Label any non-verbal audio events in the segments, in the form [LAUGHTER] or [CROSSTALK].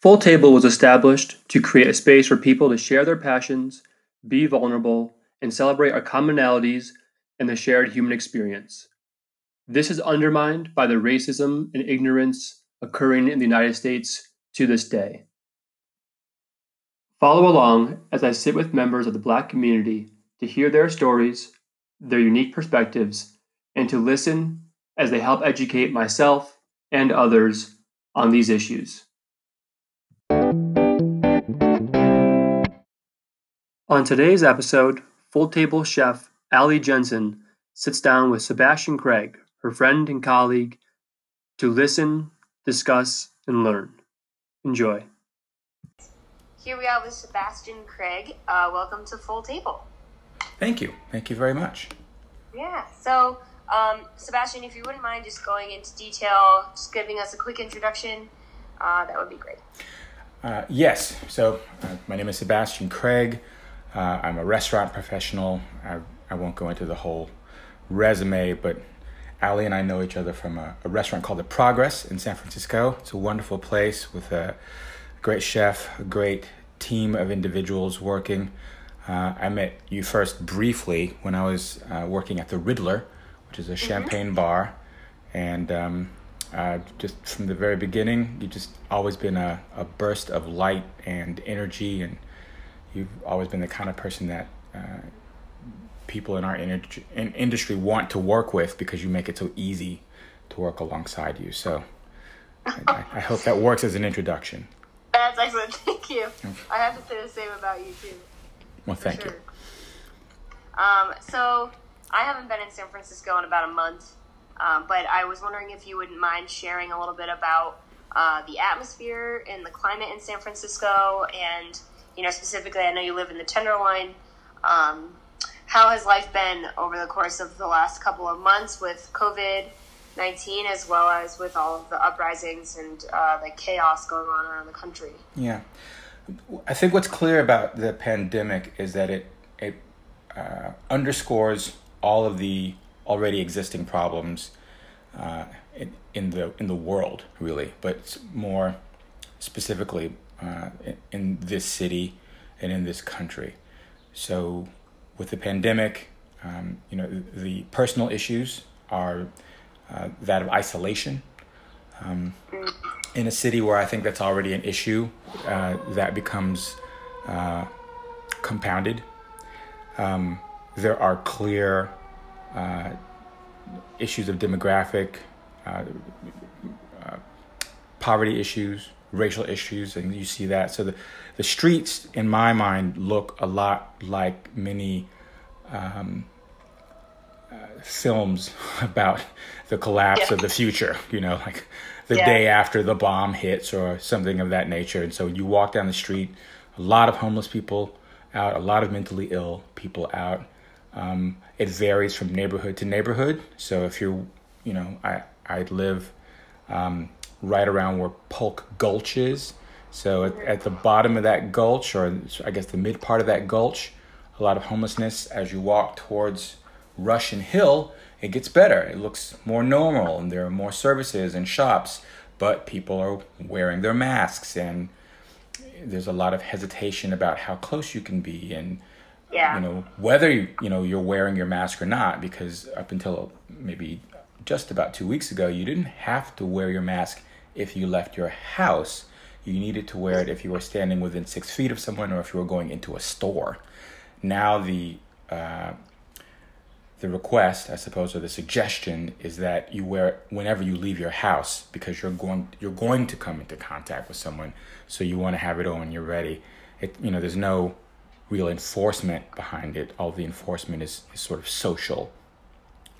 Full Table was established to create a space for people to share their passions, be vulnerable, and celebrate our commonalities and the shared human experience. This is undermined by the racism and ignorance occurring in the United States to this day. Follow along as I sit with members of the Black community to hear their stories, their unique perspectives, and to listen as they help educate myself and others on these issues. On today's episode, Full Table chef Ali Jensen sits down with Sebastian Craig, her friend and colleague, to listen, discuss, and learn. Enjoy. Here we are with Sebastian Craig. Uh, welcome to Full Table. Thank you. Thank you very much. Yeah. So, um, Sebastian, if you wouldn't mind just going into detail, just giving us a quick introduction, uh, that would be great. Uh, yes. So, uh, my name is Sebastian Craig. Uh, I'm a restaurant professional. I, I won't go into the whole resume, but Ali and I know each other from a, a, restaurant called The Progress in San Francisco. It's a wonderful place with a great chef, a great team of individuals working. Uh, I met you first briefly when I was uh, working at the Riddler, which is a mm-hmm. champagne bar, and um, uh, just from the very beginning, you've just always been a, a burst of light and energy and you've always been the kind of person that uh, people in our in industry want to work with because you make it so easy to work alongside you. So I, I hope that works as an introduction. That's excellent. [LAUGHS] Thank you. I have to say the same about you too. Well, thank sure. you. Um, so I haven't been in San Francisco in about a month, um, but I was wondering if you wouldn't mind sharing a little bit about uh, the atmosphere and the climate in San Francisco and you know, specifically, I know you live in the Tenderloin. Um, how has life been over the course of the last couple of months with COVID 19, as well as with all of the uprisings and uh, the chaos going on around the country? Yeah. I think what's clear about the pandemic is that it, it uh, underscores all of the already existing problems uh, in, in, the, in the world, really, but more specifically uh, in this city and in this country. So, with the pandemic, um, you know, the personal issues are uh, that of isolation. Um, in a city where I think that's already an issue, uh, that becomes uh, compounded. Um, there are clear uh, issues of demographic, uh, poverty issues, racial issues, and you see that. So the the streets, in my mind, look a lot like many um, uh, films [LAUGHS] about the collapse yeah. of the future. You know, like the yeah. day after the bomb hits or something of that nature. And so you walk down the street, a lot of homeless people out, a lot of mentally ill people out. Um, it varies from neighborhood to neighborhood. So if you're, you know, I I live um, right around where Polk Gulch is. So at, at, the bottom of that gulch, or I guess the mid part of that gulch, a lot of homelessness. As you walk towards Russian Hill, it gets better. It looks more normal, and there are more services and shops, but people are wearing their masks, and there's a lot of hesitation about how close you can be, and yeah. you know whether you, you know you're wearing your mask or not. Because up until maybe just about two weeks ago, you didn't have to wear your mask if you left your house. You needed to wear it if you were standing within six feet of someone or if you were going into a store. Now the uh, the request, I suppose, or the suggestion is that you wear it whenever you leave your house because you're going you're going to come into contact with someone, so you want to have it on when you're ready. It you know there's no real enforcement behind it. All the enforcement is, is sort of social.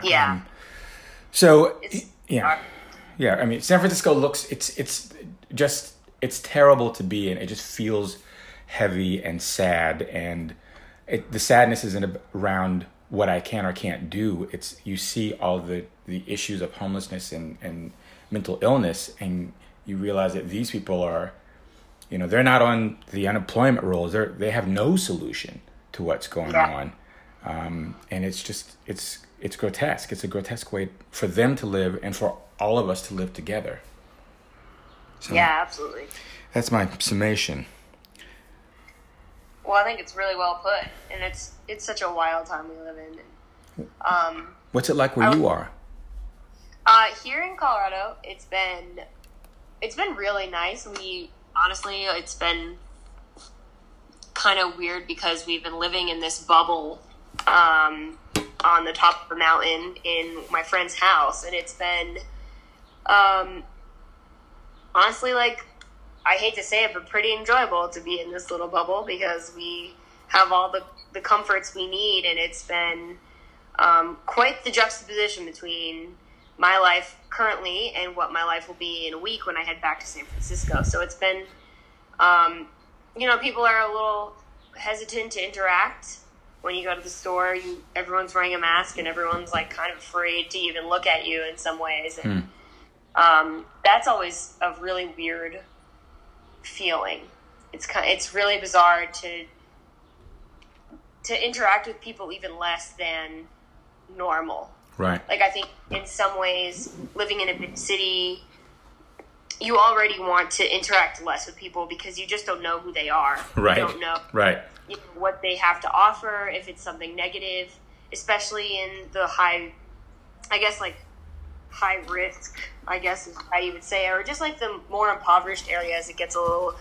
Yeah. Um, so it's yeah yeah, I mean, San Francisco looks it's it's just it's terrible to be in. It just feels heavy and sad, and it, the sadness isn't around what I can or can't do. It's you see all the the issues of homelessness and and mental illness, and you realize that these people are, you know, they're not on the unemployment rolls. They they have no solution to what's going yeah. on, um, and it's just it's it's grotesque. It's a grotesque way for them to live and for all of us to live together. So yeah, absolutely. That's my summation. Well, I think it's really well put, and it's it's such a wild time we live in. Um, What's it like where you are? Uh, here in Colorado, it's been it's been really nice. We honestly, it's been kind of weird because we've been living in this bubble um, on the top of the mountain in my friend's house, and it's been um, honestly like I hate to say it, but pretty enjoyable to be in this little bubble because we have all the the comforts we need, and it's been um, quite the juxtaposition between my life currently and what my life will be in a week when I head back to San Francisco. So it's been, um, you know, people are a little hesitant to interact when you go to the store. You everyone's wearing a mask and everyone's like kind of afraid to even look at you in some ways, and hmm. Um, that's always a really weird feeling. It's kind, of, it's really bizarre to to interact with people even less than normal. Right. Like I think in some ways, living in a big city, you already want to interact less with people because you just don't know who they are. Right. You don't know. Right. What they have to offer, if it's something negative, especially in the high, I guess like high risk, I guess is how you would say, or just like the more impoverished areas, it gets a little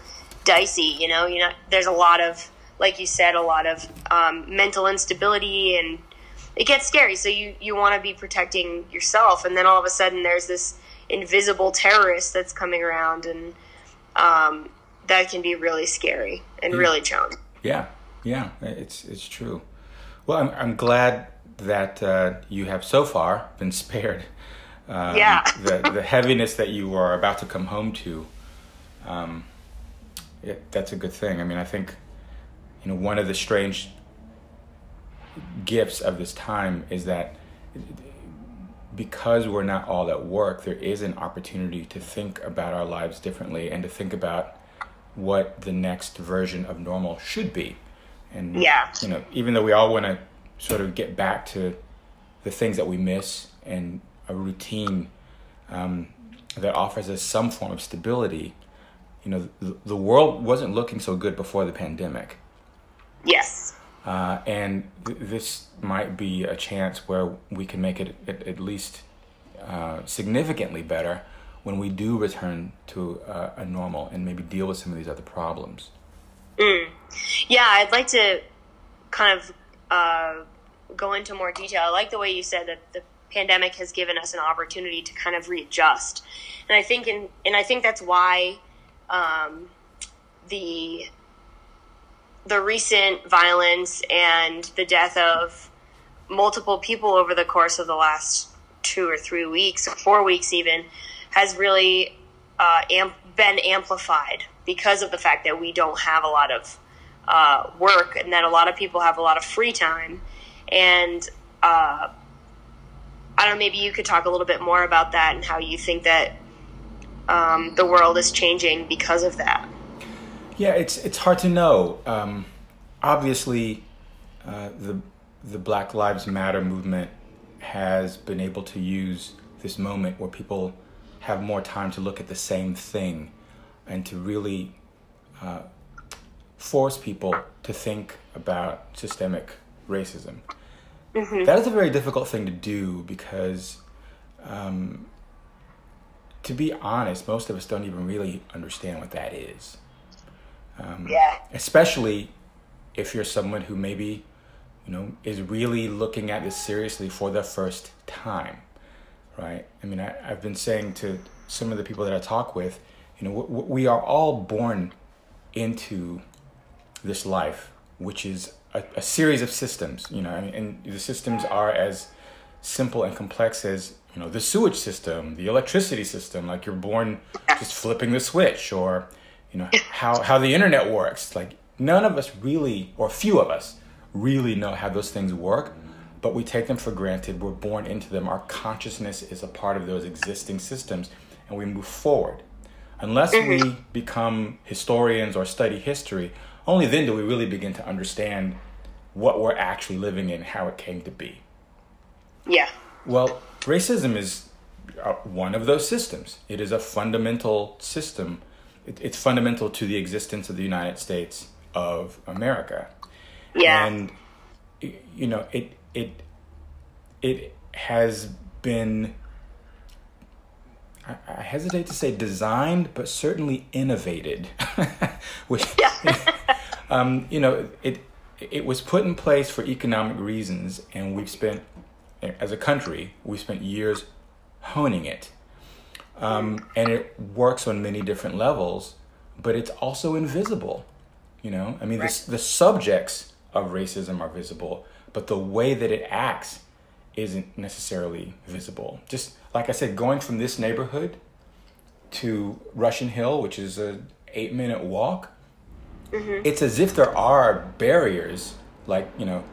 dicey. You know, you know, there's a lot of, like you said, a lot of um, mental instability and it gets scary. So you you want to be protecting yourself, and then all of a sudden there's this invisible terrorist that's coming around, and um, that can be really scary and yeah. really challenging. Yeah, yeah, it's it's true. Well, I'm I'm glad that uh, you have so far been spared. Um, yeah. [LAUGHS] the the heaviness that you are about to come home to. Um, it, that's a good thing. I mean, I think you know one of the strange gifts of this time is that because we're not all at work, there is an opportunity to think about our lives differently and to think about what the next version of normal should be. And yeah. you know, even though we all want to sort of get back to the things that we miss and a routine um, that offers us some form of stability, you know, the, the world wasn't looking so good before the pandemic. Yes. Uh, and th- this might be a chance where we can make it at, at least uh, significantly better when we do return to uh, a normal and maybe deal with some of these other problems. Mm. Yeah, I'd like to kind of uh, go into more detail. I like the way you said that the pandemic has given us an opportunity to kind of readjust, and I think in, and I think that's why um, the the recent violence and the death of multiple people over the course of the last two or three weeks, or four weeks even, has really uh, amp- been amplified because of the fact that we don't have a lot of uh, work and that a lot of people have a lot of free time. And uh, I don't know, maybe you could talk a little bit more about that and how you think that um, the world is changing because of that. Yeah, it's it's hard to know. Um, obviously, uh, the the Black Lives Matter movement has been able to use this moment where people have more time to look at the same thing and to really uh, force people to think about systemic racism. Mm-hmm. That is a very difficult thing to do because, um, to be honest, most of us don't even really understand what that is. Um, yeah. Especially if you're someone who maybe, you know, is really looking at this seriously for the first time, right? I mean, I, have been saying to some of the people that I talk with, you know, we, we are all born into this life, which is a, a series of systems, you know, and, and the systems are as simple and complex as you know the sewage system the electricity system like you're born just flipping the switch or you know how how the internet works. Like none of us really or few of us really know how those things work but we take them for granted. We're born into them. Our consciousness is a part of those existing systems and we move forward. Unless we mm-hmm. become historians or study history only then do we really begin to understand what we're actually living in how it came to be yeah well racism is uh, one of those systems. It is a fundamental system. It, it's fundamental to the existence of the United States of America. Yeah. And you know, it it it has been I, I hesitate to say designed, but certainly innovated. [LAUGHS] Which [LAUGHS] um, you know, it it was put in place for economic reasons and we've spent as a country, we spent years honing it. Um, and it works on many different levels, but it's also invisible. You know, I mean, right. the, the subjects of racism are visible, but the way that it acts isn't necessarily visible. Just like I said, going from this neighborhood to Russian Hill, which is a eight minute walk, mm-hmm. it's as if there are barriers, like you know,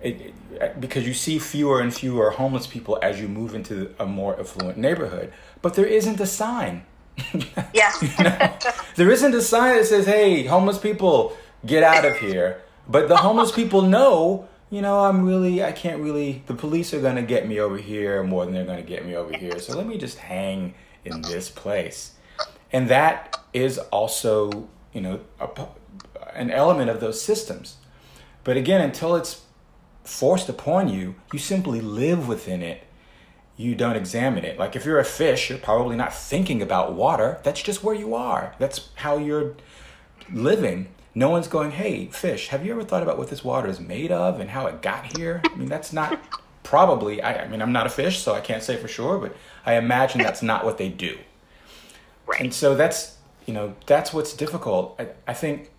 it, it, because you see fewer and fewer homeless people as you move into a more affluent neighborhood, but there isn't a sign. [LAUGHS] Yeah. you know? There isn't a sign that says, "Hey, homeless people, get out of here." But the homeless [LAUGHS] people know, you know, I'm really, I can't really. The police are gonna get me over here more than they're gonna get me over here. So let me just hang in this place, and that is also, you know, a, an element of those systems. But again, until it's forced upon you, you simply live within it. You don't examine it. Like if you're a fish, you're probably not thinking about water. That's just where you are. That's how you're living. No one's going, hey, fish, have you ever thought about what this water is made of and how it got here? I mean, that's not [LAUGHS] probably, I, I mean, I'm not a fish, so I can't say for sure, but I imagine that's not what they do. Right. And so that's, you know, that's what's difficult. I, I think,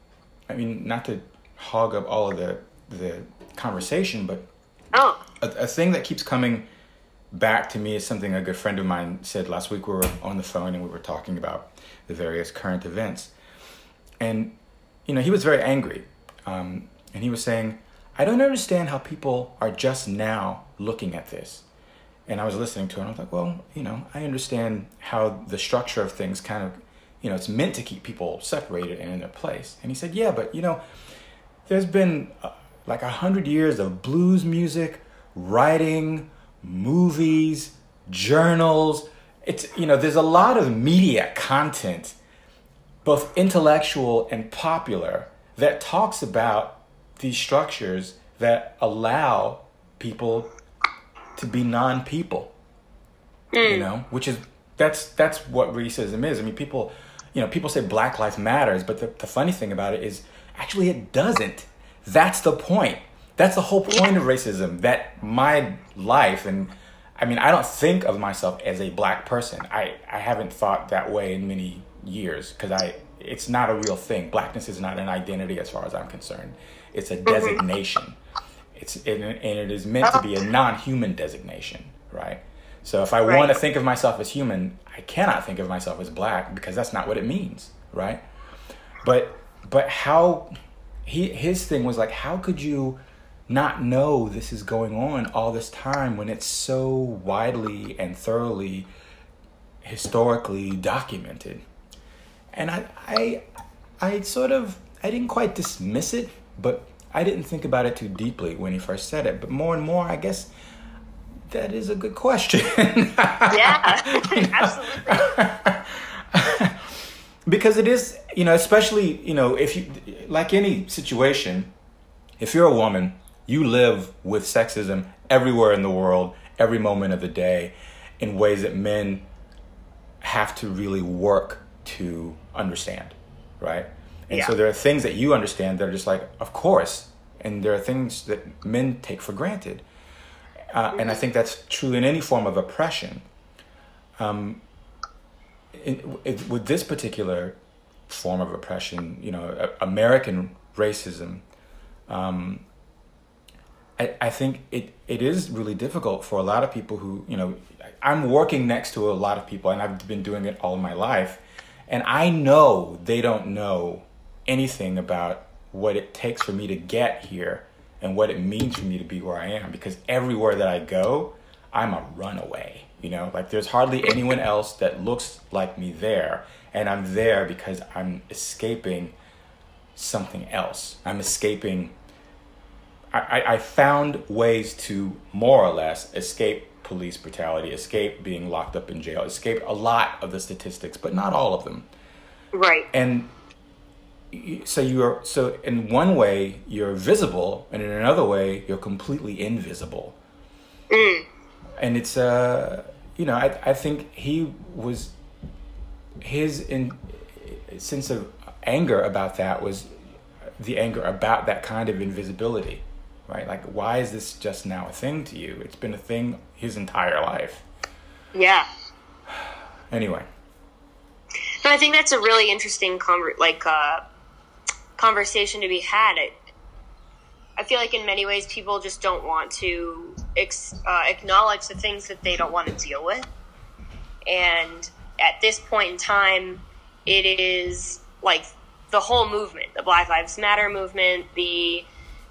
I mean, not to hog up all of the, the conversation, but oh. a, a thing that keeps coming back to me is something a good friend of mine said last week. We were on the phone and we were talking about the various current events. And, you know, he was very angry. Um, and he was saying, I don't understand how people are just now looking at this. And I was listening to it and I was like, well, you know, I understand how the structure of things kind of, you know, it's meant to keep people separated and in their place. And he said, yeah, but, you know, there's been like a hundred years of blues music, writing, movies, journals. It's you know, there's a lot of media content, both intellectual and popular, that talks about these structures that allow people to be non-people. Mm. You know, which is that's that's what racism is. I mean, people, you know, people say Black Lives Matters, but the, the funny thing about it is actually it doesn't that's the point. That's the whole point of racism. That my life and I mean, I don't think of myself as a black person. I, I haven't thought that way in many years because I it's not a real thing. Blackness is not an identity as far as I'm concerned. It's a mm-hmm. designation. It's and it is meant to be a uh-huh. non-human designation, right? So if I right. want to think of myself as human, I cannot think of myself as black because that's not what it means, right? But but how he his thing was like, how could you not know this is going on all this time when it's so widely and thoroughly historically documented? And I I I sort of I didn't quite dismiss it, but I didn't think about it too deeply when he first said it. But more and more, I guess that is a good question. [LAUGHS] yeah, [LAUGHS] absolutely [LAUGHS] because it is you know especially you know if you like any situation if you're a woman you live with sexism everywhere in the world every moment of the day in ways that men have to really work to understand right and yeah. so there are things that you understand that are just like of course and there are things that men take for granted uh, and i think that's true in any form of oppression um, in, it, with this particular form of oppression, you know, American racism, um, I, I think it, it is really difficult for a lot of people who, you know, I'm working next to a lot of people and I've been doing it all my life. And I know they don't know anything about what it takes for me to get here and what it means for me to be where I am because everywhere that I go, I'm a runaway. You know, like there's hardly anyone else that looks like me there. And I'm there because I'm escaping something else. I'm escaping. I, I found ways to more or less escape police brutality, escape being locked up in jail, escape a lot of the statistics, but not all of them. Right. And so you're so in one way you're visible, and in another way you're completely invisible. Mm. And it's uh you know I I think he was his in sense of anger about that was the anger about that kind of invisibility right like why is this just now a thing to you it's been a thing his entire life Yeah. [SIGHS] anyway I think that's a really interesting conver- like uh, conversation to be had. I, I feel like in many ways people just don't want to ex- uh, acknowledge the things that they don't want to deal with, and at this point in time, it is like the whole movement, the Black Lives Matter movement, the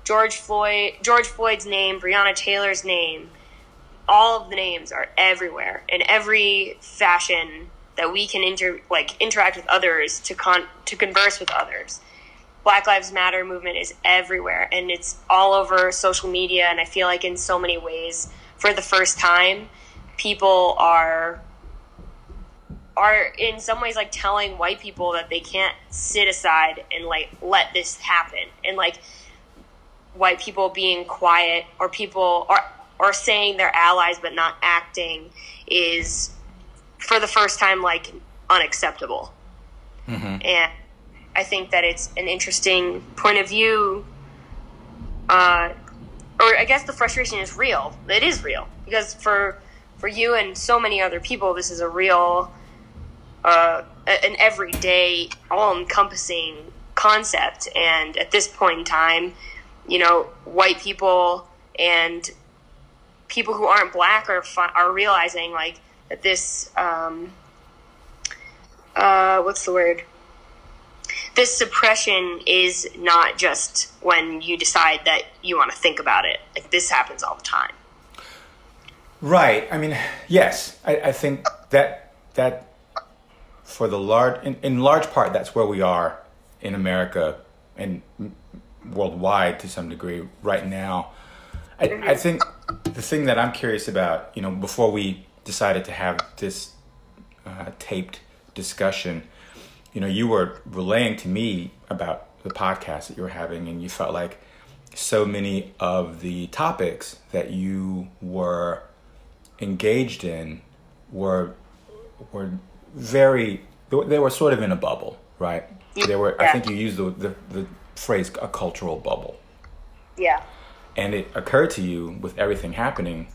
George Floyd, George Floyd's name, Breonna Taylor's name, all of the names are everywhere in every fashion that we can inter like interact with others to con to converse with others. Black Lives Matter movement is everywhere and it's all over social media and I feel like in so many ways for the first time people are are in some ways like telling white people that they can't sit aside and like let this happen. And like white people being quiet or people or or saying they're allies but not acting is for the first time like unacceptable. Mm-hmm. And i think that it's an interesting point of view uh, or i guess the frustration is real. It is real. Because for for you and so many other people this is a real uh, an everyday all encompassing concept. And at this point in time you know white people and people who aren't black are are realizing like that this um, uh, what's the word? This suppression is not just when you decide that you want to think about it. Like this happens all the time. Right. I mean, yes. I, I think that that for the large, in, in large part, that's where we are in America and worldwide to some degree right now. I, I think the thing that I'm curious about, you know, before we decided to have this uh, taped discussion, you know, you were relaying to me about the podcast that you were having, and you felt like so many of the topics that you were engaged in were were very they were sort of in a bubble, right? They were. I think you used the, the the phrase a cultural bubble, Yeah. and it occurred to you with everything happening.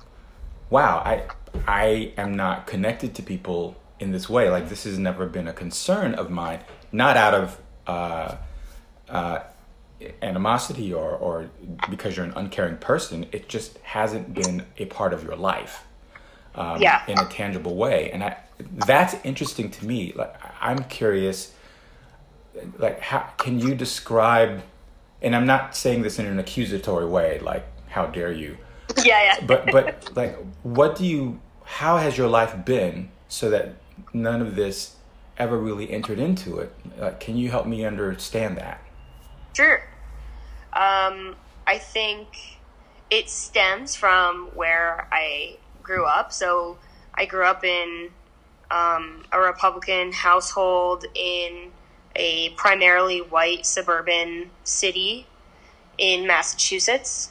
Wow, I I am not connected to people in this way. Like this has never been a concern of mine. Not out of uh, uh, animosity or or because you're an uncaring person. It just hasn't been a part of your life um, Yeah. in a tangible way, and I that's interesting to me. Like I'm curious, like how can you describe? And I'm not saying this in an accusatory way, like how dare you? Yeah. Yeah. But but like, what do you? How has your life been so that none of this ever really entered into it? Like, can you help me understand that? Sure. Um, I think it stems from where I grew up. So I grew up in um, a Republican household in a primarily white suburban city in Massachusetts.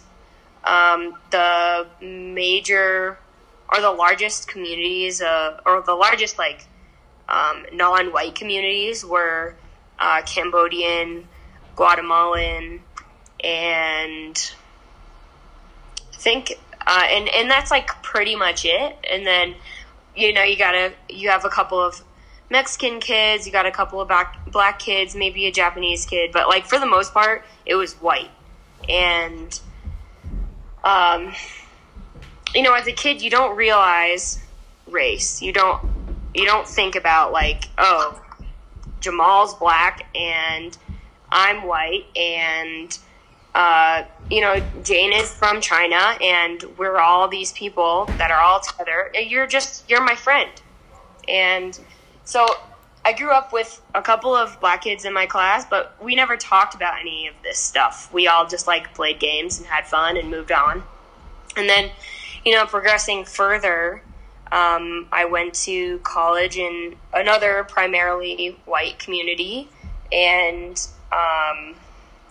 Um, the major or the largest communities, uh, or the largest like um, non-white communities were uh, Cambodian, Guatemalan, and I think, uh, and and that's like pretty much it. And then, you know, you gotta you have a couple of Mexican kids, you got a couple of black black kids, maybe a Japanese kid, but like for the most part, it was white. And, um, you know, as a kid, you don't realize race. You don't you don't think about like, oh, Jamal's black and I'm white and uh, you know Jane is from China and we're all these people that are all together. You're just you're my friend, and so I grew up with a couple of black kids in my class, but we never talked about any of this stuff. We all just like played games and had fun and moved on. And then, you know, progressing further, um, I went to college in another primarily white community and um,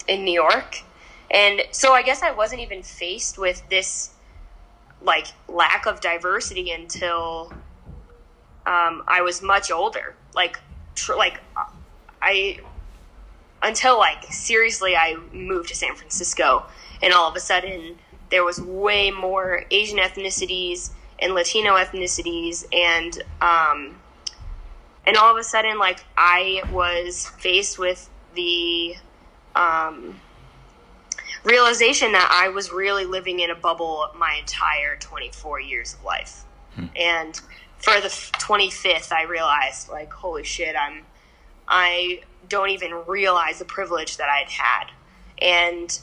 in New York. And so I guess I wasn't even faced with this like lack of diversity until um, I was much older. Like, tr- like I until like seriously, I moved to San Francisco, and all of a sudden there was way more Asian ethnicities and Latino ethnicities, and um, and all of a sudden, like I was faced with the um, realization that I was really living in a bubble my entire 24 years of life. Hmm. And for the 25th, I realized, like, holy shit, I'm, I don't even realize the privilege that I'd had. And,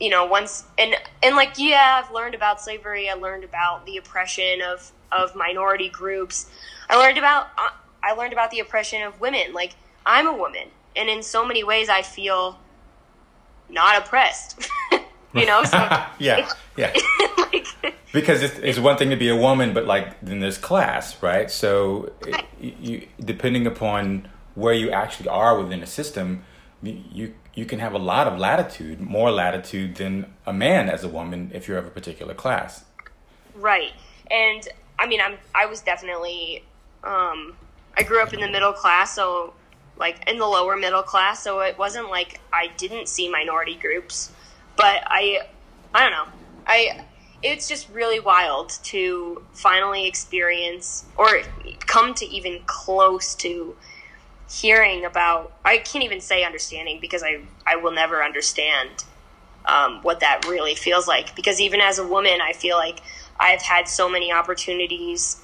you know, once, and, and like, yeah, I've learned about slavery. I learned about the oppression of, of minority groups. I learned about, uh, I learned about the oppression of women. Like, I'm a woman. And in so many ways, I feel not oppressed. [LAUGHS] you know? So [LAUGHS] yeah, yeah. [LAUGHS] like, because it's, it's, one thing to be a woman, but like then there's class, right? So it, you, depending upon where you actually are within a system, you you can have a lot of latitude, more latitude than a man as a woman if you're of a particular class. Right, and I mean, I'm I was definitely um, I grew up in the middle class, so like in the lower middle class, so it wasn't like I didn't see minority groups, but I I don't know. I it's just really wild to finally experience or come to even close to hearing about I can't even say understanding because I I will never understand um, what that really feels like because even as a woman I feel like I've had so many opportunities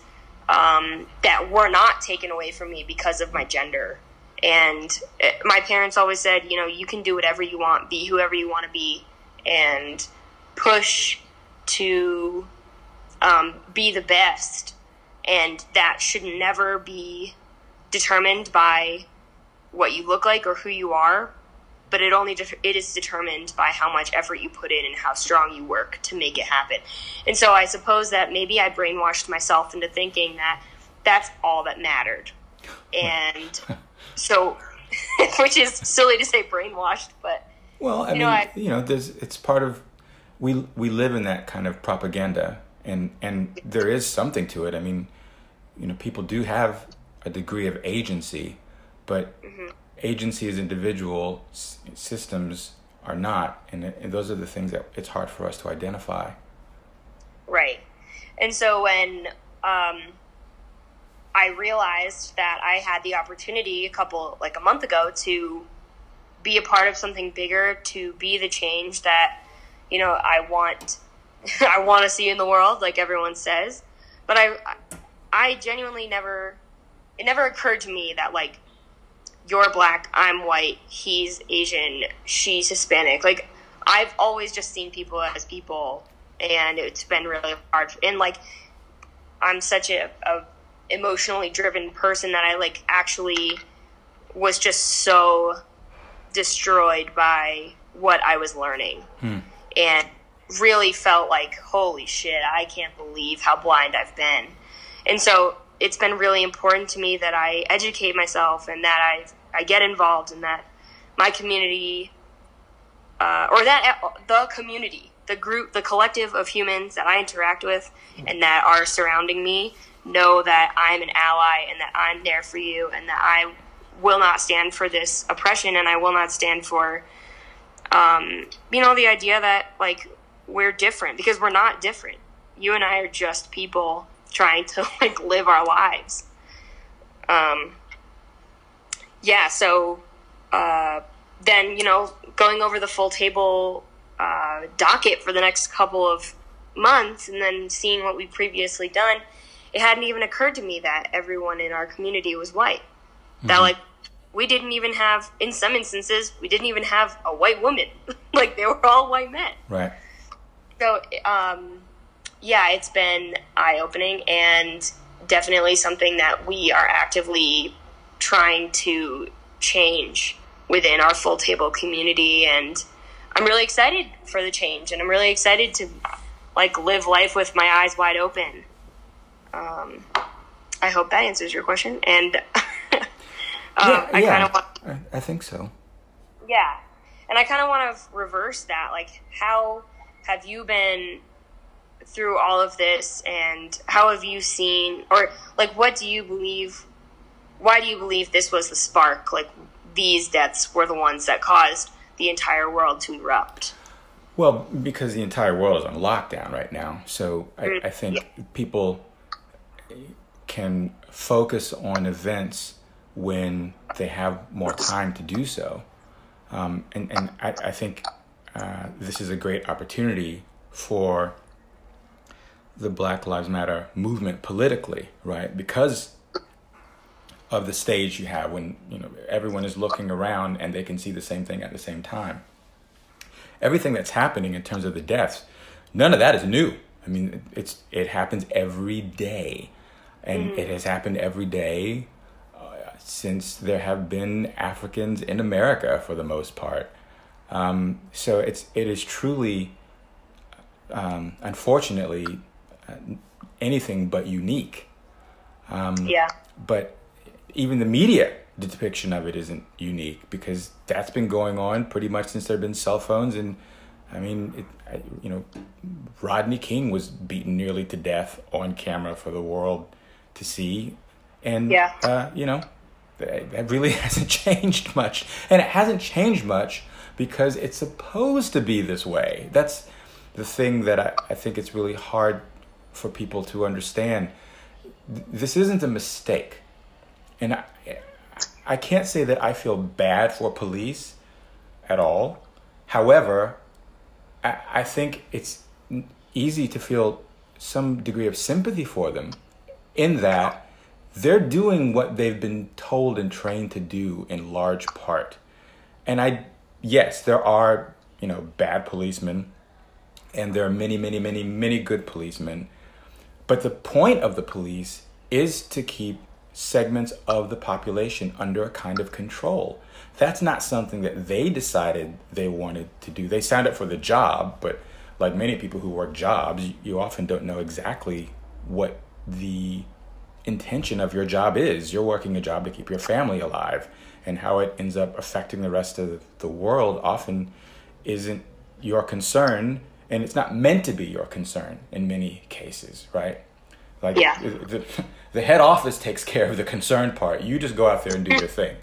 um, that were not taken away from me because of my gender and it, my parents always said, you know, you can do whatever you want, be whoever you want to be, and push to um, be the best. And that should never be determined by what you look like or who you are, but it only de- it is determined by how much effort you put in and how strong you work to make it happen. And so I suppose that maybe I brainwashed myself into thinking that that's all that mattered. And So, [LAUGHS] which is silly to say brainwashed, but well, I mean, know, I, you know, there's it's part of we we live in that kind of propaganda, and and there is something to it. I mean, you know, people do have a degree of agency, but mm-hmm. agency as individual s- systems are not, and, and those are the things that it's hard for us to identify. Right, and so when um, I realized that I had the opportunity a couple, like a month ago, to be a part of something bigger, to be the change that, you know, I want, [LAUGHS] I want to see in the world, like everyone says. But I, I genuinely never, it never occurred to me that like, you're black, I'm white, he's Asian, she's Hispanic. Like, I've always just seen people as people, and it's been really hard. And like, I'm such a, a emotionally driven person that I like actually was just so destroyed by what I was learning. Hmm. And really felt like, holy shit, I can't believe how blind I've been. And so it's been really important to me that I educate myself and that I I get involved in that my community uh, or that the community, the group, the collective of humans that I interact with and that are surrounding me know that I'm an ally and that I'm there for you and that I will not stand for this oppression and I will not stand for um, you know the idea that like we're different because we're not different. You and I are just people trying to [LAUGHS] like live our lives. Um, yeah, so uh, then you know going over the full table uh, docket for the next couple of months and then seeing what we've previously done it hadn't even occurred to me that everyone in our community was white. Mm-hmm. That like we didn't even have in some instances we didn't even have a white woman. [LAUGHS] like they were all white men. Right. So um, yeah, it's been eye opening and definitely something that we are actively trying to change within our full table community and I'm really excited for the change and I'm really excited to like live life with my eyes wide open. Um, I hope that answers your question. And [LAUGHS] uh, yeah, I yeah, kind of want, I think so. yeah, and I kind of want to reverse that. Like, how have you been through all of this, and how have you seen, or like, what do you believe? Why do you believe this was the spark? Like, these deaths were the ones that caused the entire world to erupt. Well, because the entire world is on lockdown right now, so I, Mm, I think people can focus on events when they have more time to do so. Um, and and I, I think uh, this is a great opportunity for the Black Lives Matter movement politically, right? Because of the stage you have when you know everyone is looking around and they can see the same thing at the same time. Everything that's happening in terms of the deaths, none of that is new. I mean, it's it happens every day, and it has happened every day uh, since there have been Africans in America for the most part. Um, so it's it is truly, um, unfortunately, anything but unique. Yeah. But even the media depiction of it isn't unique because that's been going on pretty much since there have been cell phones and I mean, it, I, you know, Rodney King was beaten nearly to death on camera for the world to see, and Yeah. uh, you know, that that really [LAUGHS] hasn't changed much, and it hasn't changed much because it's supposed to be this way. That's the thing that I, I think it's really hard for people to understand. This isn't a mistake, and I, I can't say that I feel bad for police at all. However, I, I think it's easy to feel some degree of sympathy for them in that they're doing what they've been told and trained to do in large part. And I, yes, there are, you know, bad policemen and there are many, many, many, many good policemen. But the point of the police is to keep segments of the population under a kind of control. That's not something that they decided they wanted to do. They signed up for the job, but like many people who work jobs, you often don't know exactly what the intention of your job is. You're working a job to keep your family alive, and how it ends up affecting the rest of the world often isn't your concern, and it's not meant to be your concern in many cases, right? Like Yeah. the, the [LAUGHS] head office takes care of the concern part. You just go out there and do your mm. thing.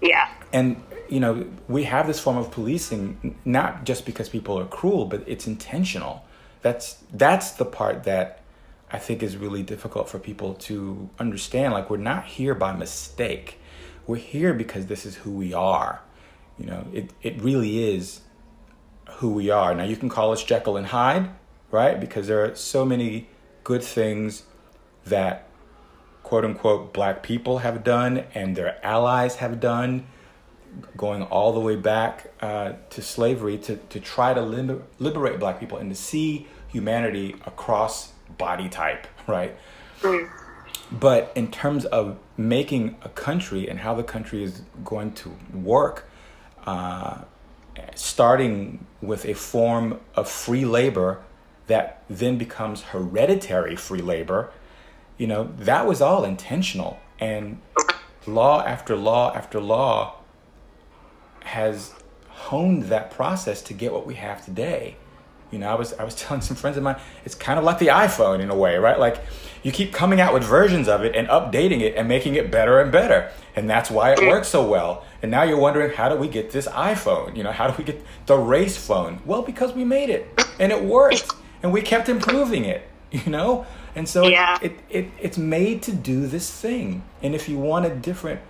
Yeah. And you know, we have this form of policing not just because people are cruel, but it's intentional. That's that's the part that I think is really difficult for people to understand. Like we're not here by mistake. We're here because this is who we are. You know, it it really is who we are. Now you can call us Jekyll and Hyde, right? Because there are so many good things that quote unquote black people have done and their allies have done going all the way back uh, to slavery to, to try to liber- liberate black people and to see humanity across body type, [LAUGHS] right? But in terms of making a country and how the country is going to work, uh, starting with a form of free labor that then becomes hereditary free labor, you know, that was all intentional. And law after law after law has honed that process to get what we have today. You know, I was I was [LAUGHS] telling some friends of mine, it's kind of like the iPhone in a way, right? Like you keep coming out with versions of it and updating it and making it better and better. And that's why it works so well. And now you're wondering how do we get this iPhone? You know, how do we get the race phone? Well, because we made it and it worked and we kept improving it, [LAUGHS] you know? And so Yeah. it, it it's made to do this thing. And if you want a different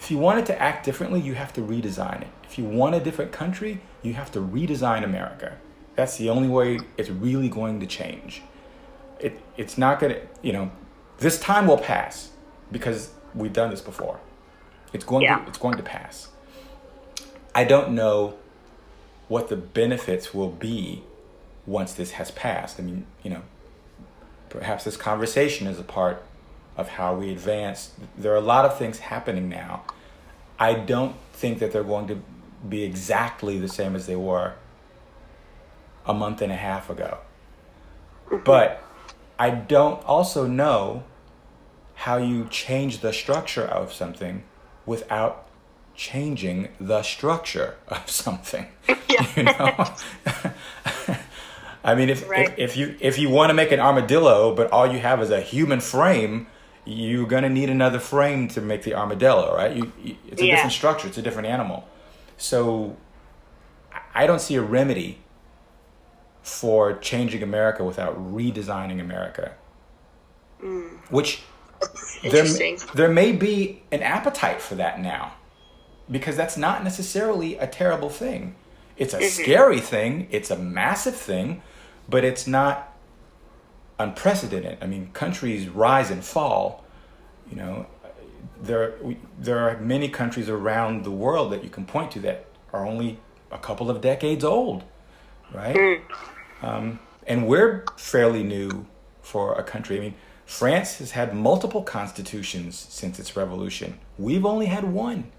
if you want it to act differently, you have to redesign it. If you want a different country, you have to redesign America. That's the only way it's really going to change. It, it's not going to, you know, this time will pass because we've done this before. It's going Yeah. to, it's going to pass. I don't know what the benefits will be once this has passed. I mean, you know, perhaps this conversation is a part of how we advance. There are a lot of things happening now. I don't think that they're going to be exactly the same as they were a month and a half ago. But I don't also know how you change the structure of something without changing the structure of [LAUGHS] something. Yeah. You know? [LAUGHS] I mean, if, Right. if if you if you want to make an armadillo, but all you have is a human frame, you're gonna need another frame to make the armadillo, right? You, you it's a Yeah. different structure. It's a different animal. So I- I don't see a remedy for changing America without redesigning America. Hmm. Which there, there may be an appetite for that now because that's not necessarily a terrible thing. It's a mm-hmm. scary thing, it's a massive thing, but it's not unprecedented. I mean, countries rise and fall. You know, there we, there are many countries around the world that you can point to that are only a couple of decades old, right? Hmm. Um, and we're fairly new for a country. I mean, France has had multiple constitutions since its revolution. We've only had one.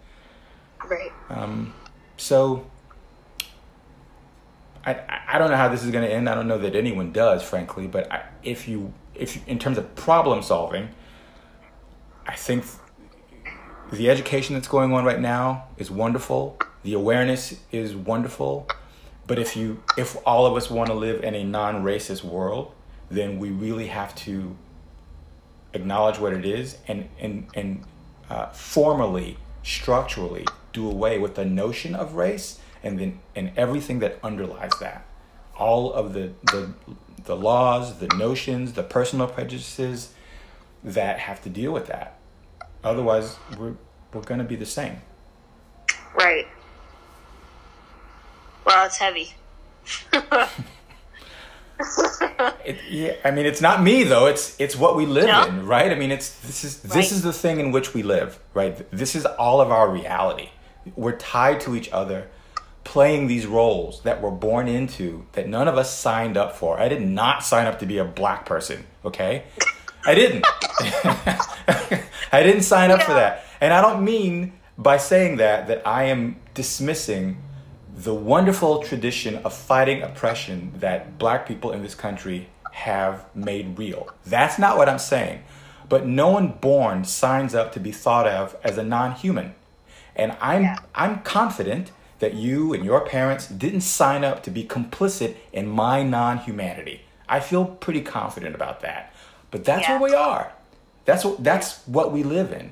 Right. So I, I- I don't know how this is going to end. I don't know that anyone does, frankly. But I, if you if you, in terms of problem solving, I think the education that's going on right now is wonderful. The awareness is wonderful. But if you if all of us want to live in a non-racist world, then we really have to acknowledge what it is and and and uh, formally, structurally do away with the notion of race and then and everything that underlies that. All of the the the laws, the notions, the personal prejudices that have to deal with that. Otherwise, we're we're going to be the same. Right. Well, it's heavy. It, yeah, I mean, it's not me though. It's it's what we live No. in, right? I mean, it's this is this Right. is the thing in which we live, right? This is all of our reality. We're tied to each other, playing these roles that we're born into that none of us signed up for. I did not sign up to be a black person. Okay, I didn't. [LAUGHS] I didn't sign up for that, and I don't mean by saying that that I am dismissing the wonderful tradition of fighting oppression that black people in this country have made real. That's not what I'm saying. But no one born signs up to be thought of as a non-human. And I'm Yeah. I'm confident that you and your parents didn't sign up to be complicit in my non-humanity. I feel pretty confident about that. But that's Yeah. where we are. That's what that's what we live in.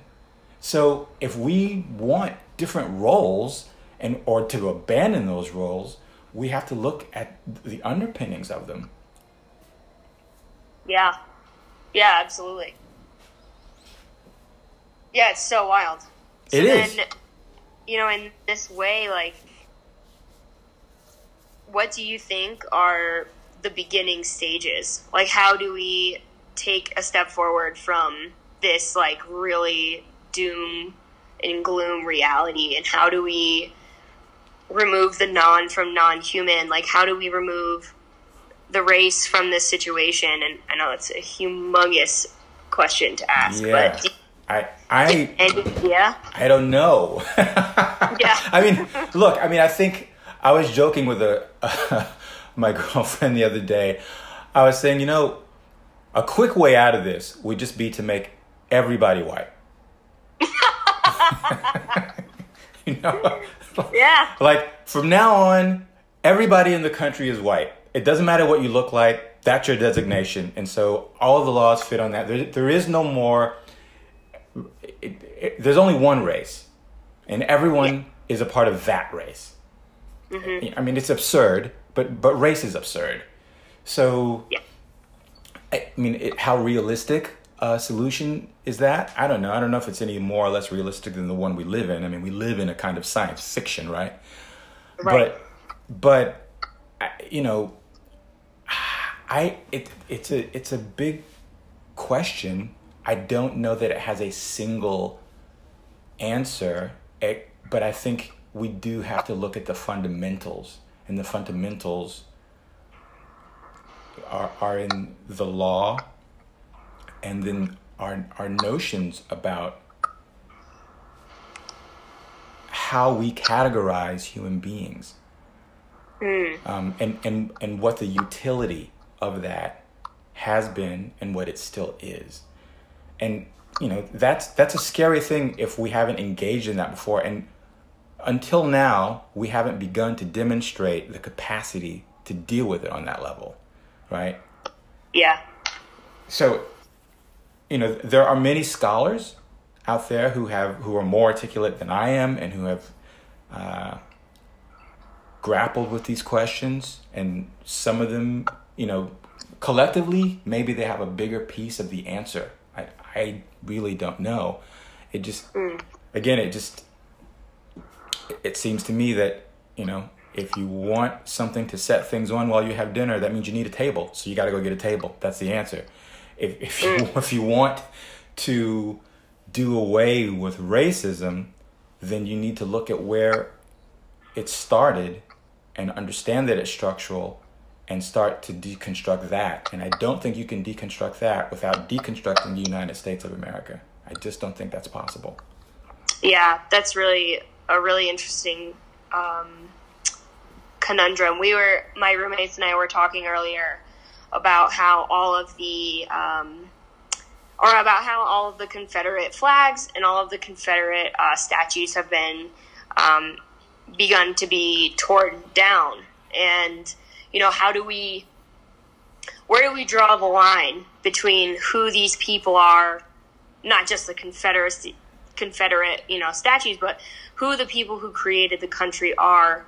So if we want different roles and or to abandon those roles, we have to look at the underpinnings of them. Yeah. Yeah, absolutely. Yeah, it's so wild. So It is. then, you know, in this way, like, what do you think are the beginning stages? Like, how do we take a step forward from this, like, really doom and gloom reality? And how do we remove the non from non human? Like, how do we remove the race from this situation? And I know it's a humongous question to ask, Yeah. but I I idea? I don't know. [LAUGHS] Yeah. I mean, look, I mean, I think I was joking with a [LAUGHS] my girlfriend the other day. I was saying, you know, a quick way out of this would just be to make everybody white. [LAUGHS] you know, [LAUGHS] Yeah. like from now on, everybody in the country is white. It doesn't matter what you look like. That's your designation, and so all of the laws fit on that. There, there is no more. It, it, there's only one race, and everyone is a part of that race. Mm-hmm. I mean, it's absurd, but but race is absurd. So, Yeah. I mean, it, how realistic a solution is that? I don't know. I don't know if it's any more or less realistic than the one we live in. I mean, we live in a kind of science fiction, right? Right. But but you know, I it it's a it's a big question. I don't know that it has a single answer, it, but I think we do have to look at the fundamentals, and the fundamentals are are in the law, and then our our notions about how we categorize human beings um, and, and, and what the utility of that has been and what it still is. And you know, that's that's a scary thing if we haven't engaged in that before and until now, we haven't begun to demonstrate the capacity to deal with it on that level, right? Yeah. So, you know, there are many scholars out there who have who are more articulate than I am and who have uh, grappled with these questions, and some of them, you know, collectively, maybe they have a bigger piece of the answer. I I really don't know. It just mm. again, it just it seems to me that you know if you want something to set things on while you have dinner, that means you need a table. So you got to go get a table. That's the answer. If if you, mm. [LAUGHS] if you want to do away with racism, then you need to look at where it started and understand that it's structural and start to deconstruct that. And I don't think you can deconstruct that without deconstructing the United States of America. I just don't think that's possible. Yeah, that's really a really interesting um, conundrum. We were my roommates and I were talking earlier about how all of the um, or about how all of the Confederate flags and all of the Confederate uh, statues have been um, begun to be torn down, and you know how do we where do we draw the line between who these people are, not just the Confederacy Confederate, you know, statues, but who the people who created the country are,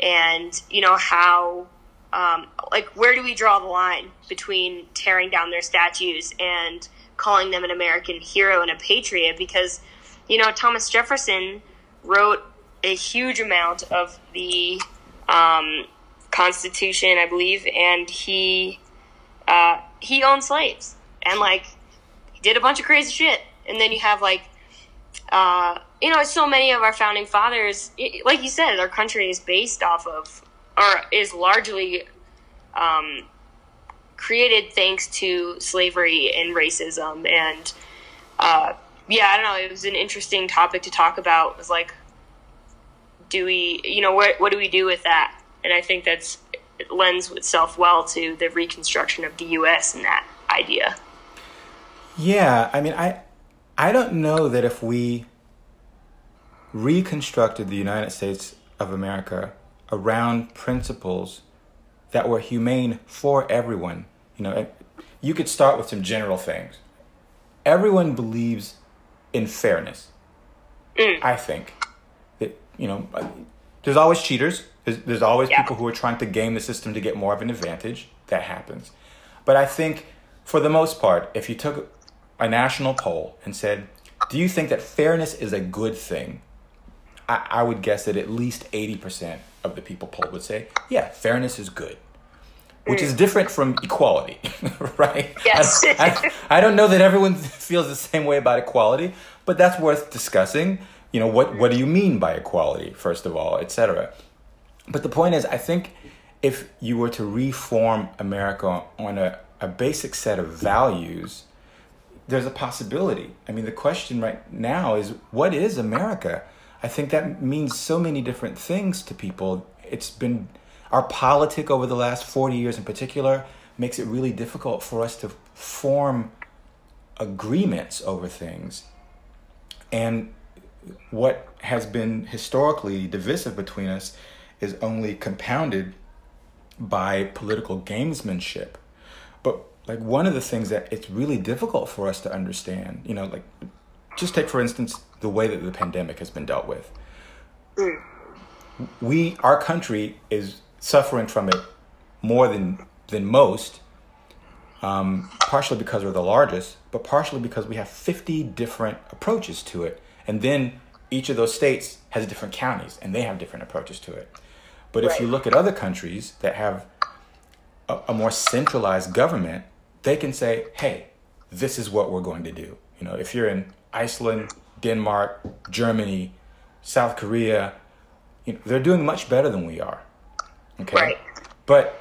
and you know how, um, like, where do we draw the line between tearing down their statues and calling them an American hero and a patriot? Because you know Thomas Jefferson wrote a huge amount of the um, Constitution, I believe, and he uh, he owned slaves and like he did a bunch of crazy shit. And then you have like uh, you know, so many of our founding fathers, like you said, our country is based off of, or is largely um, created thanks to slavery and racism. And uh, yeah, I don't know. It was an interesting topic to talk about. It was like, do we, you know, what what do we do with that? And I think that's it lends itself well to the reconstruction of the U.S. and that idea. Yeah, I mean, I I don't know that if we reconstructed the United States of America around principles that were humane for everyone, you know, you could start with some general things. Everyone believes in fairness. Mm. I think that you know, there's always cheaters. There's, there's always yeah. people who are trying to game the system to get more of an advantage. That happens. But I think, for the most part, if you took a national poll and said, Do you think that fairness is a good thing? I, I would guess that at least 80% of the people polled would say, Yeah, fairness is good. Which is mm. different from equality, [LAUGHS] right? Yes. I, I, I don't know that everyone feels the same way about equality, but that's worth discussing. You know, what, what do you mean by equality, first of all, etc. But the point is, I think if you were to reform America on a, a basic set of values, there's a possibility. I mean, the question right now is what is America? I think that means so many different things to people. It's been our politic over the last 40 years in particular makes it really difficult for us to form agreements over things. And what has been historically divisive between us is only compounded by political gamesmanship. But like one of the things that it's really difficult for us to understand you know like just take for instance the way that the pandemic has been dealt with mm. we our country is suffering from it more than than most um, partially because we're the largest but partially because we have 50 different approaches to it and then each of those states has different counties and they have different approaches to it but right. if you look at other countries that have a, a more centralized government they can say, hey, this is what we're going to do. You know, if you're in Iceland, Denmark, Germany, South Korea, you know, they're doing much better than we are. Okay. Right. But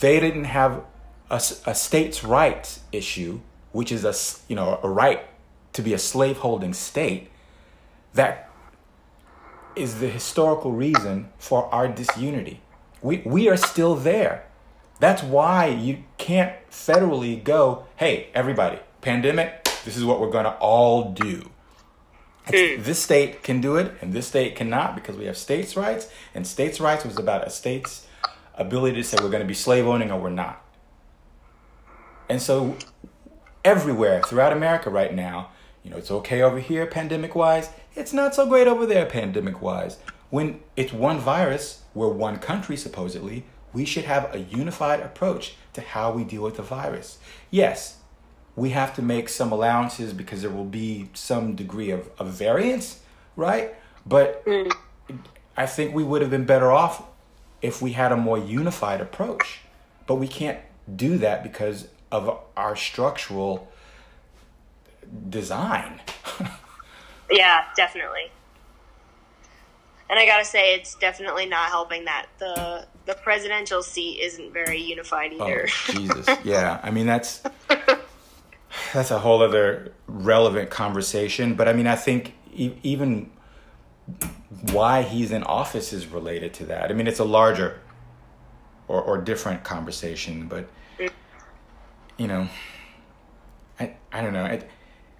they didn't have a, a states' rights issue, which is a, you know, a right to be a slaveholding state that is the historical reason for our disunity. We, we are still there. That's why you can't federally go, hey, everybody, pandemic, this is what we're going to all do. It's, mm. this state can do it and this state cannot because we have states' rights, and states' rights was about a state's ability to say we're going to be slave owning or we're not. And so, everywhere throughout America right now, you know, it's okay over here pandemic wise, it's not so great over there pandemic wise. When it's one virus, we're one country supposedly, we should have a unified approach to how we deal with the virus. Yes, we have to make some allowances because there will be some degree of, of variance, right? But mm. I think we would have been better off if we had a more unified approach. But we can't do that because of our structural design. [LAUGHS] yeah, definitely. And I gotta say, it's definitely not helping that the the presidential seat isn't very unified oh, either. Oh, [LAUGHS] Jesus, yeah. I mean, that's [LAUGHS] that's a whole other relevant conversation. But I mean, I think e- even why he's in office is related to that. I mean, it's a larger or, or different conversation, but you know, I I don't know. I,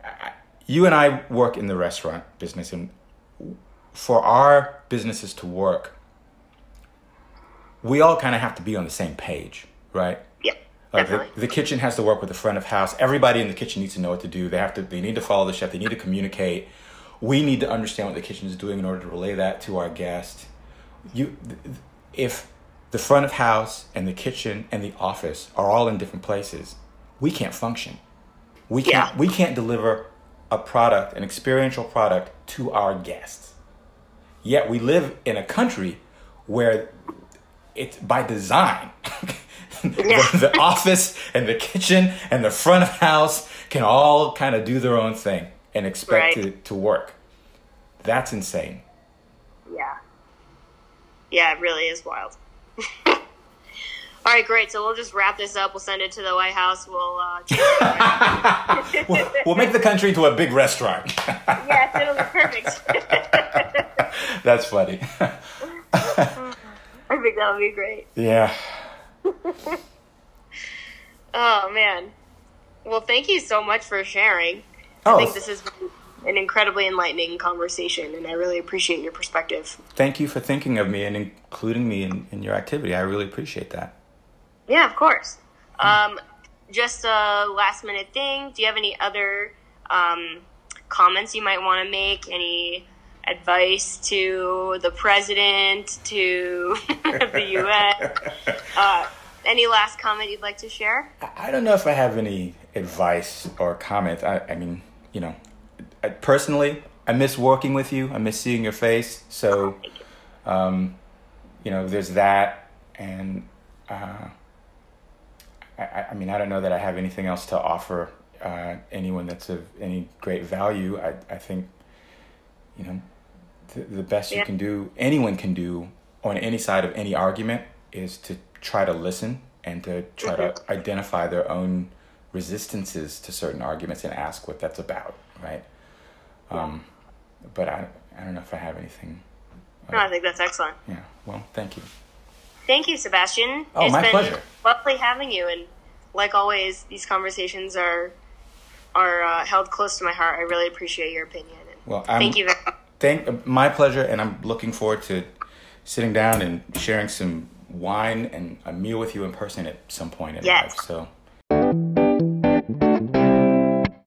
I, you and I work in the restaurant business, and for our businesses to work, we all kind of have to be on the same page, right? Like the, the, kitchen has to work with the front of house. Everybody in the kitchen needs to know what to do. They have to. They need to follow the chef. They need to communicate. We need to understand what the kitchen is doing in order to relay that to our guest. You, if the front of house and the kitchen and the office are all in different places, we can't function. We can't. Yeah. We can't deliver a product, an experiential product, to our guests. Yet we live in a country where it's by design. [LAUGHS] [LAUGHS] Yeah. the office and the kitchen and the front of house can all kind of do their own thing and expect right. to, to work. That's insane. Yeah. Yeah, it really is wild. [LAUGHS] all right, great. So we'll just wrap this up. We'll send it to the White House. We'll uh, [LAUGHS] we'll, we'll, make the country into a big restaurant. yes, it'll be perfect. That's funny. I think that would be great. Yeah. [LAUGHS] oh man. Well, thank you so much for sharing. Oh. I think this is an incredibly enlightening conversation, and I really appreciate your perspective. Thank you for thinking of me and including me in, in your activity. I really appreciate that. Yeah, of course. Um, just a last minute thing. Do you have any other um, comments you might want to make? Any advice to the president, to [LAUGHS] the U.S. [LAUGHS] Uh, any last comment you'd like to share? I don't know if I have any advice or comment. I, I mean, you know, I, personally, I miss working with you. I miss seeing your face. So, um, you know, there's that, and uh, I, I mean, I don't know that I have anything else to offer uh, anyone that's of any great value. I, I think, you know, the, the best yeah. you can do, anyone can do on any side of any argument is to try to listen and to try mm-hmm. to identify their own resistances to certain arguments and ask what that's about, right? Yeah. Um, but I, I don't know if I have anything. No, I think that's excellent. Yeah. Well, thank you. Thank you, Sebastian. Oh, it's my been pleasure. Lovely having you, and like always, these conversations are are uh, held close to my heart. I really appreciate your opinion. well, I'm, thank you. Very much. Thank my pleasure, and I'm looking forward to sitting down and sharing some wine and a meal with you in person at some point in yes. life. So